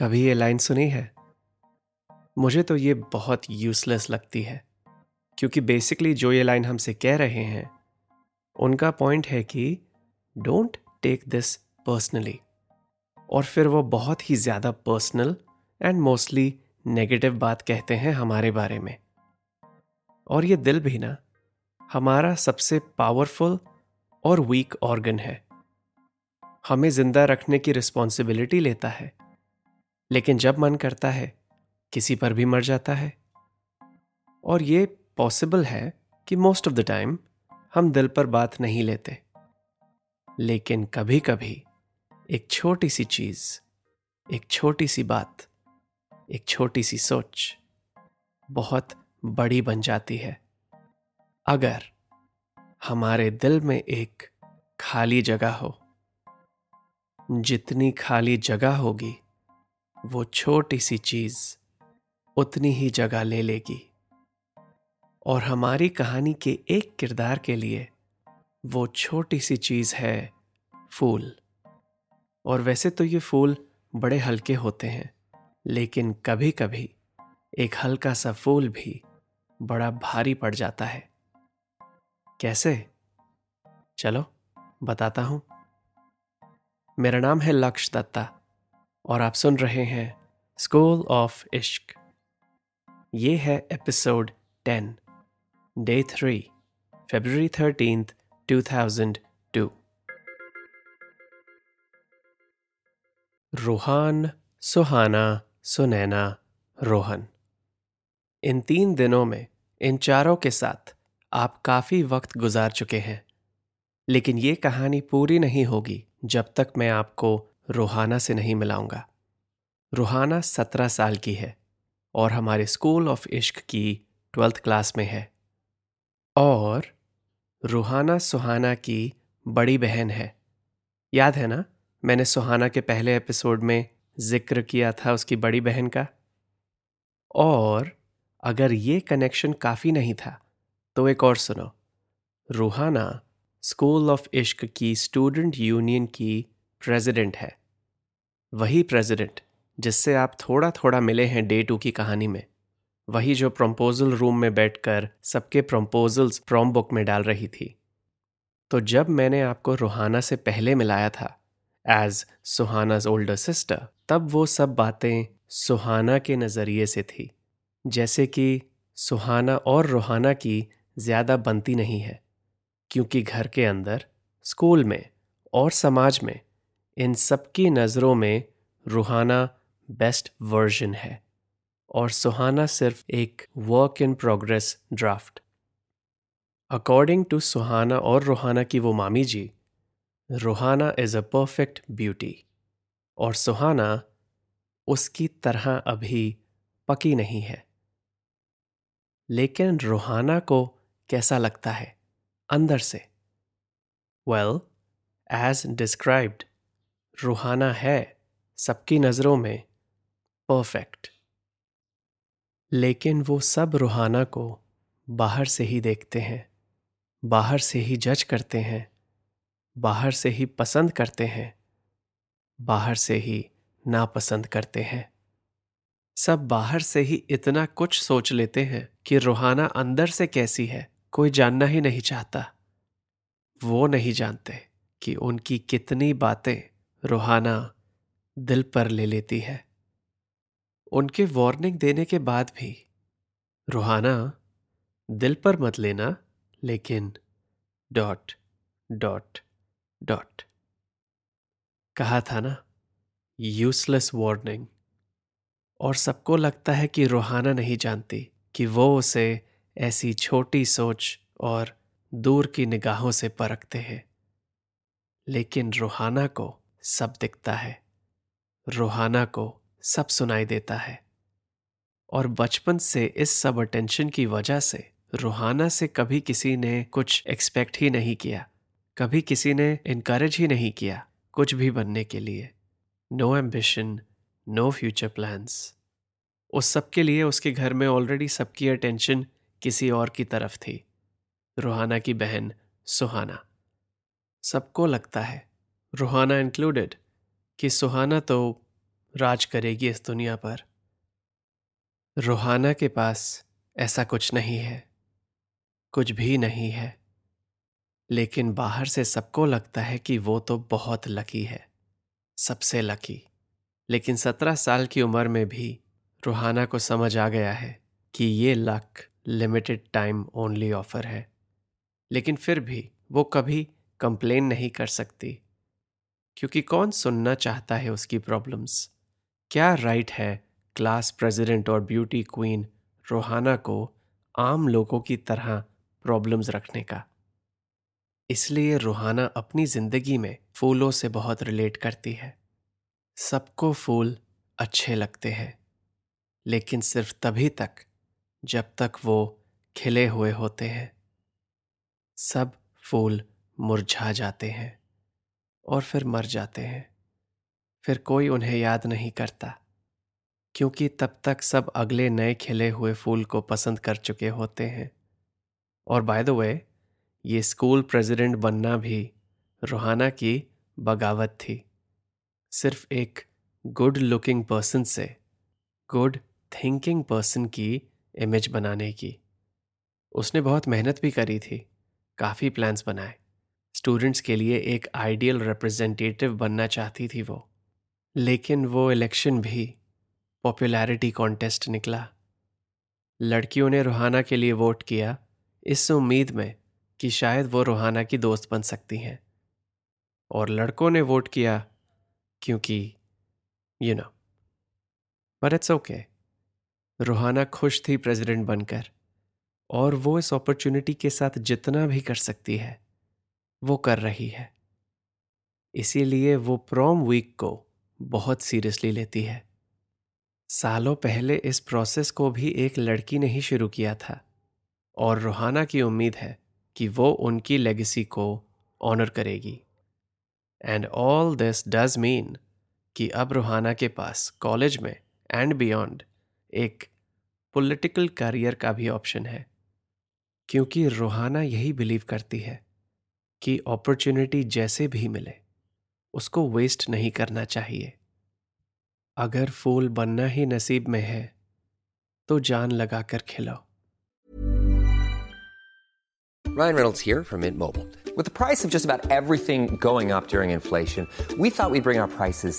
कभी ये लाइन सुनी है? मुझे तो ये बहुत यूजलेस लगती है, क्योंकि बेसिकली जो ये लाइन हमसे कह रहे हैं, उनका पॉइंट है कि डोंट टेक दिस पर्सनली और फिर वो बहुत ही ज़्यादा पर्सनल एंड मोस्टली नेगेटिव बात कहते हैं हमारे बारे में। और ये दिल भी ना, हमारा सबसे पावरफुल और वीक ऑर्गन है। हमें ज़िंदा रखने की रिस्पॉन्सिबिलिटी लेता है। लेकिन जब मन करता है, किसी पर भी मर जाता है। और ये पॉसिबल है कि मोस्ट ऑफ़ द टाइम हम दिल पर बात नहीं लेते। लेकिन कभी कभी एक छोटी सी चीज़, एक छोटी सी बात, एक छोटी सी सोच बहुत बड़ी बन जाती है। अगर हमारे दिल में एक खाली जगह हो, जितनी खाली जगह होगी वो छोटी सी चीज़ उतनी ही जगह ले लेगी। और हमारी कहानी के एक किरदार के लिए वो छोटी सी चीज़ है, फूल। और वैसे तो ये फूल बड़े हल्के होते हैं, लेकिन कभी कभी एक हल्का सा फूल भी बड़ा भारी पड़ जाता है। कैसे? चलो, बताता हूँ। मेरा नाम है लक्ष्य दत्ता। और आप सुन रहे हैं स्कूल ऑफ़ इश्क। ये है episode ten, day three February thirteen, two thousand two. Roohan, Suhana, Sunaina, Rohan. इन तीन दिनों में, इन चारों के साथ, आप काफ़ी वक्त गुजार चुके हैं। लेकिन ये कहानी पूरी नहीं होगी जब तक मैं आपको रूहाना से नहीं मिलाऊँगा। रूहाना सत्रह साल की है और हमारे स्कूल ऑफ़ इश्क की ट्वेल्थ क्लास में है। और रूहाना सुहाना की बड़ी बहन है। याद है ना, मैंने सुहाना के पहले एपिसोड में ज़िक्र किया था उसकी बड़ी बहन का? और अगर ये कनेक्शन काफ़ी नहीं था तो एक और सुनो। रूहाना स्कूल ऑफ़ इश्क की स्टूडेंट यूनियन की प्रेसिडेंट है। वही प्रेसिडेंट जिससे आप थोड़ा थोड़ा मिले हैं डे टू की कहानी में। वही जो प्रम्पोजल रूम में बैठकर सबके प्रम्पोजल्स प्रॉम बुक में डाल रही थी। तो जब मैंने आपको रोहाना से पहले मिलाया था एज सुहानाज ओल्डर सिस्टर तब वो सब बातें सुहाना के नज़रिए से थी। जैसे कि सुहाना और रोहाना की ज़्यादा बनती नहीं है, क्योंकि घर के अंदर, स्कूल में और समाज में इन सबकी नज़रों में रूहाना बेस्ट वर्जन है और सुहाना सिर्फ़ एक work in progress draft according to Suhana और रूहाना की वो मामी ji, Roohana is a perfect beauty और सुहाना उसकी तरह अभी पकी नहीं है। लेकिन रूहाना को कैसा लगता है अंदर से? वेल एज डिस्क्राइब्ड रूहाना है सबकी नज़रों में परफेक्ट लेकिन वो सब रूहाना को बाहर से ही देखते हैं, बाहर से ही जज करते हैं, बाहर से ही पसंद करते हैं, बाहर से ही नापसंद करते हैं। सब बाहर से ही इतना कुछ सोच लेते हैं कि रूहाना अंदर से कैसी है, कोई जानना ही नहीं चाहता। वो नहीं जानते कि उनकी कितनी बातें रूहाना दिल पर ले लेती है। उनके वार्निंग देने के बाद भी रोहाना दिल पर मत लेना, लेकिन डॉट डॉट डॉट। कहा था ना यूजलेस वार्निंग। और सबको लगता है कि रोहाना नहीं जानती कि वो उसे ऐसी छोटी सोच और दूर की निगाहों से परखते हैं। लेकिन रोहाना को सब दिखता है। रोहाना को सब सुनाई देता है। और बचपन से इस सब अटेंशन की वजह से रूहाना से कभी किसी ने कुछ एक्सपेक्ट ही नहीं किया। कभी किसी ने इनकरेज ही नहीं किया कुछ भी बनने के लिए। No ambition no future plans उस सब के लिए उसके घर में ऑलरेडी सबकी अटेंशन किसी और की तरफ़ थी। रोहाना की बहन सुहाना। सबको लगता है रूहाना इंक्लूडेड कि सुहाना तो राज करेगी इस दुनिया पर। रूहाना के पास ऐसा कुछ नहीं है, कुछ भी नहीं है, लेकिन बाहर से सबको लगता है कि वो तो बहुत लकी है, सबसे लकी लेकिन सत्रह साल की उम्र में भी रूहाना को समझ आ गया है कि ये luck limited time only offer है। लेकिन फिर भी वो कभी कंप्लेन नहीं कर सकती। क्योंकि कौन सुनना चाहता है उसकी प्रॉब्लम्स क्या राइट है क्लास प्रेसिडेंट और ब्यूटी क्वीन रोहाना को आम लोगों की तरह प्रॉब्लम्स रखने का? इसलिए रूहाना अपनी ज़िंदगी में फूलों से बहुत रिलेट करती है। सबको फूल अच्छे लगते हैं। लेकिन सिर्फ़ तभी तक जब तक वो खिले हुए होते हैं। सब फूल मुरझा जाते हैं। और फिर मर जाते हैं। फिर कोई उन्हें याद नहीं करता, क्योंकि तब तक सब अगले नए खिले हुए फूल को पसंद कर चुके होते हैं। और बाय द वे ये स्कूल प्रेसिडेंट बनना भी रूहाना की बगावत थी। सिर्फ़ एक गुड लुकिंग पर्सन से गुड थिंकिंग पर्सन की इमेज बनाने की। उसने बहुत मेहनत भी करी थी, काफ़ी प्लान्स बनाए। स्टूडेंट्स के लिए एक आइडियल रिप्रेजेंटेटिव बनना चाहती थी वो। लेकिन वो इलेक्शन भी पॉपुलैरिटी कॉन्टेस्ट निकला। लड़कियों ने रोहाना के लिए वोट किया, इस उम्मीद में कि शायद वो रोहाना की दोस्त बन सकती हैं। और लड़कों ने वोट किया क्योंकि you know but it's okay Rohana खुश थी प्रेसिडेंट बनकर, और वो इस अपॉर्चुनिटी के साथ जितना भी कर सकती है। वो कर रही है। इसीलिए वो प्रोम वीक को बहुत सीरियसली लेती है। सालों पहले इस प्रोसेस को भी एक लड़की ने ही शुरू किया था और रूहाना की उम्मीद है कि वो उनकी लेगेसी को ऑनर करेगी। And all this does mean कि अब रूहाना के पास कॉलेज में एंड बियॉन्ड एक पॉलिटिकल करियर का भी ऑप्शन है। क्योंकि रूहाना यही बिलीव करती है कि अपॉर्चुनिटी जैसे भी मिले उसको वेस्ट नहीं करना चाहिए अगर फूल बनना ही नसीब में है तो जान लगाकर खिलाओ Ryan Reynolds here from Mint Mobile. With the price of just about everything going up during inflation, we thought we'd bring our prices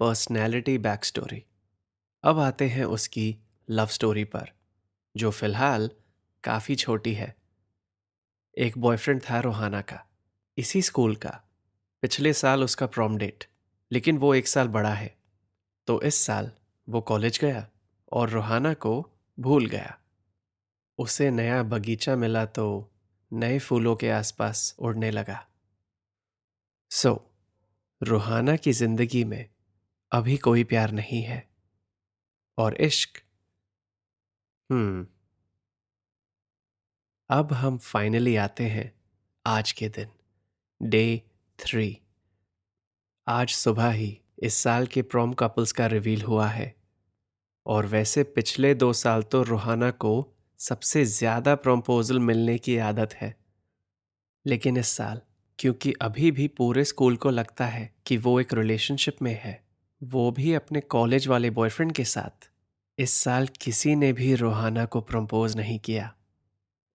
personality back story अब आते हैं उसकी लव स्टोरी पर जो फ़िलहाल काफ़ी छोटी है। एक बॉयफ्रेंड था रोहाना का इसी स्कूल का। पिछले साल उसका प्रॉम डेट लेकिन वो एक साल बड़ा है। तो इस साल वो कॉलेज गया और रोहाना को भूल गया। उसे नया बगीचा मिला तो नए फूलों के आसपास उड़ने लगा। सो so, रूहाना की ज़िंदगी में अभी कोई प्यार नहीं है। और इश्क। हम्म। अब हम फाइनली आते हैं आज के दिन डे थ्री आज सुबह ही इस साल के प्रॉम कपल्स का रिवील हुआ है। और वैसे पिछले दो साल तो रूहाना को सबसे ज़्यादा प्रपोजल मिलने की आदत है। लेकिन इस साल, क्योंकि अभी भी पूरे स्कूल को लगता है कि वो एक रिलेशनशिप में है। वो भी अपने कॉलेज वाले बॉयफ्रेंड के साथ। इस साल किसी ने भी रोहाना को प्रपोज नहीं किया।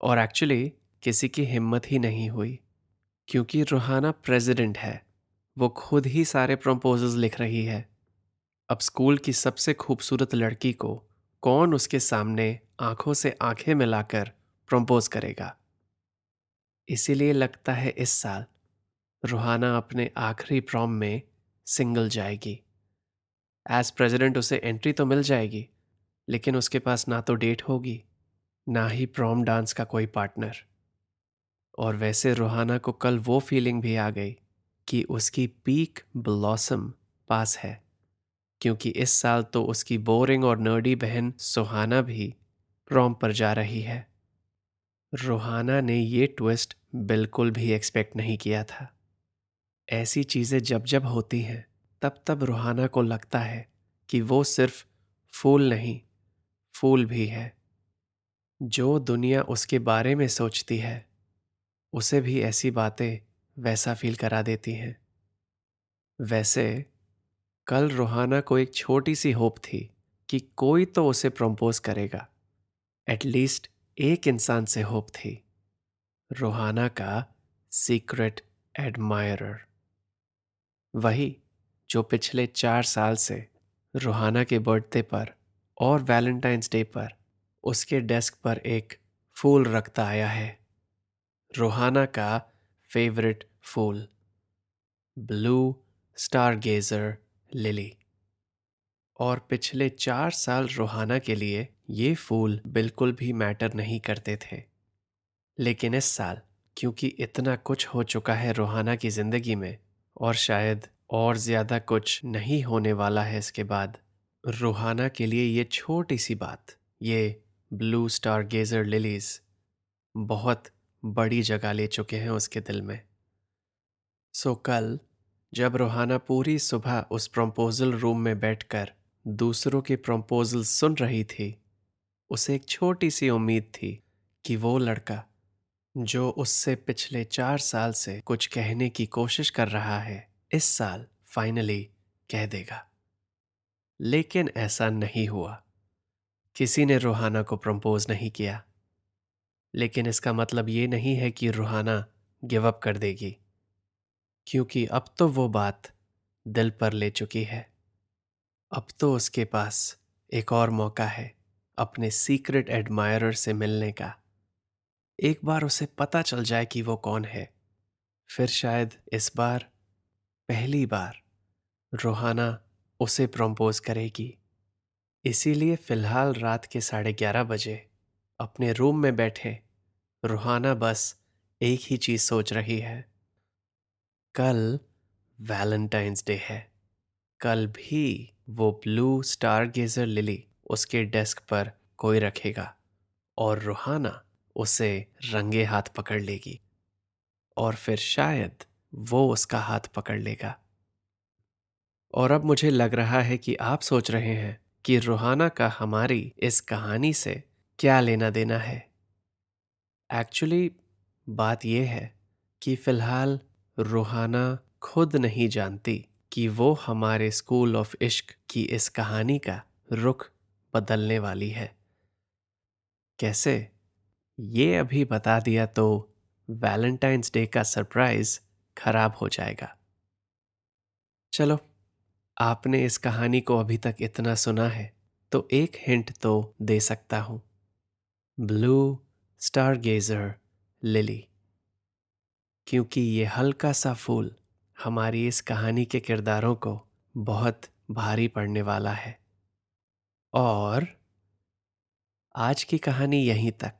और एक्चुअली किसी की हिम्मत ही नहीं हुई, क्योंकि रोहाना प्रेसिडेंट है। वो खुद ही सारे प्रपोजल्स लिख रही है। अब स्कूल की सबसे खूबसूरत लड़की को कौन उसके सामने आँखों से आँखें मिलाकर प्रपोज करेगा? इसीलिए लगता है इस साल रूहाना अपने आखिरी प्रॉम में सिंगल जाएगी। एज प्रेसिडेंट उसे एंट्री तो मिल जाएगी, लेकिन उसके पास ना तो डेट होगी, ना ही प्रॉम डांस का कोई पार्टनर और वैसे रोहाना को कल वो फीलिंग भी आ गई कि उसकी पीक ब्लॉसम पास है, क्योंकि इस साल तो उसकी बोरिंग और नर्डी बहन सुहाना भी प्रॉम पर जा रही है। रोहाना ने ये ट्विस्ट बिल्कुल भी एक्सपेक्ट नहीं किया था। ऐसी चीज़ें जब जब होती हैं। तब तब रूहाना को लगता है कि वो सिर्फ़ फूल नहीं, फूल भी है। जो दुनिया उसके बारे में सोचती है, उसे भी ऐसी बातें वैसा फील करा देती हैं। वैसे, कल रोहाना को एक छोटी सी होप थी कि कोई तो उसे प्रम्पोज करेगा। एटलीस्ट एक इंसान से होप थी। रोहाना का सीक्रेट एडमायरर वही जो पिछले चार साल से रूहाना के बर्थडे पर और वैलेंटाइंस डे पर उसके डेस्क पर एक फूल रखता आया है। रोहाना का फेवरेट फूल, ब्लू स्टार गेजर लिली। और पिछले चार साल रूहाना के लिए ये फूल बिल्कुल भी मैटर नहीं करते थे। लेकिन इस साल, क्योंकि इतना कुछ हो चुका है रोहाना की ज़िंदगी में और शायद और ज़्यादा कुछ नहीं होने वाला है इसके बाद। रूहाना के लिए ये छोटी सी बात, ये ब्लू स्टार गेजर लिलीज बहुत बड़ी जगह ले चुके हैं उसके दिल में। सो कल, जब रोहाना पूरी सुबह उस प्रपोजल रूम में बैठकर दूसरों के प्रपोजल सुन रही थी, उसे एक छोटी सी उम्मीद थी कि वो लड़का, जो उससे पिछले चार साल से कुछ कहने की कोशिश कर रहा है इस साल फाइनली कह देगा। लेकिन ऐसा नहीं हुआ। किसी ने रूहाना को प्रपोज नहीं किया। लेकिन इसका मतलब ये नहीं है कि रूहाना गिव अप कर देगी। क्योंकि अब तो वो बात दिल पर ले चुकी है। अब तो उसके पास एक और मौका है, अपने सीक्रेट एडमायरर से मिलने का। एक बार उसे पता चल जाए कि वो कौन है। फिर शायद इस बार पहली बार रोहाना उसे प्रम्पोज करेगी। इसीलिए फ़िलहाल रात के साढ़े ग्यारह बजे अपने रूम में बैठे रोहाना बस एक ही चीज़ सोच रही है। कल वैलेंटाइंस डे है। कल भी वो ब्लू स्टार गेजर लिली उसके डेस्क पर कोई रखेगा और रोहाना उसे रंगे हाथ पकड़ लेगी। और फिर शायद वो उसका हाथ पकड़ लेगा। और अब मुझे लग रहा है कि आप सोच रहे हैं कि रूहाना का हमारी इस कहानी से क्या लेना देना है। एक्चुअली बात यह है कि फ़िलहाल रूहाना खुद नहीं जानती कि वो हमारे स्कूल ऑफ़ इश्क की इस कहानी का रुख बदलने वाली है। कैसे? ये अभी बता दिया तो वैलेंटाइंस डे का सरप्राइज़ खराब हो जाएगा। चलो, आपने इस कहानी को अभी तक इतना सुना है तो एक हिंट तो दे सकता हूँ। Blue stargazer lily. क्योंकि ये हल्का सा फूल हमारी इस कहानी के किरदारों को बहुत भारी पड़ने वाला है। और आज की कहानी यहीं तक।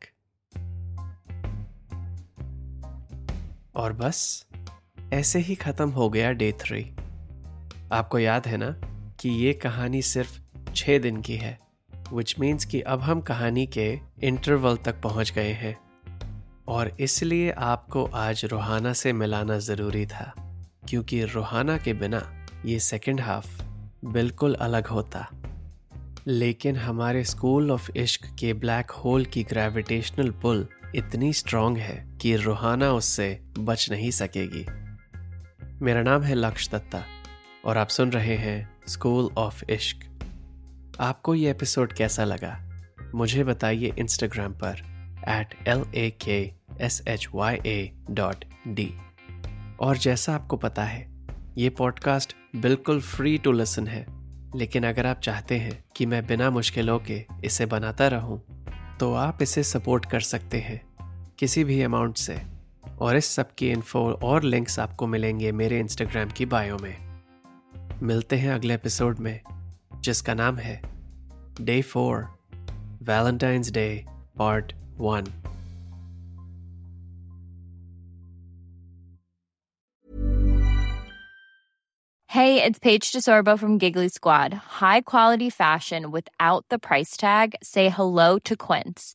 और बस ऐसे ही खत्म हो गया डे थ्री। आपको याद है ना कि ये कहानी सिर्फ़ छह दिन की है विच मीन्स कि अब हम कहानी के इंटरवल तक पहुँच गए हैं। और इसलिए आपको आज रोहाना से मिलाना ज़रूरी था, क्योंकि रोहाना के बिना ये सेकेंड हाफ़ बिल्कुल अलग होता। लेकिन हमारे स्कूल ऑफ़ इश्क के ब्लैक होल की ग्रेविटेशनल पुल इतनी स्ट्रांग है कि रूहाना उससे बच नहीं सकेगी। मेरा नाम है लक्ष दत्ता और आप सुन रहे हैं स्कूल ऑफ़ इश्क। आपको ये एपिसोड कैसा लगा? मुझे बताइए इंस्टाग्राम पर at L A K S H Y A dot D और जैसा आपको पता है ये पॉडकास्ट बिल्कुल फ्री टू लिसन है। लेकिन अगर आप चाहते हैं कि मैं बिना मुश्किलों के इसे बनाता रहूँ, तो आप इसे सपोर्ट कर सकते हैं किसी भी अमाउंट से। और इस सब की इन्फो और लिंक्स आपको मिलेंगे मेरे इंस्टाग्राम की बायो में मिलते हैं अगले एपिसोड में जिसका नाम है day four Valentine's Day part one Hey, it's Paige DeSorbo from Giggly Squad. High quality fashion without the price tag. Say hello to Quince.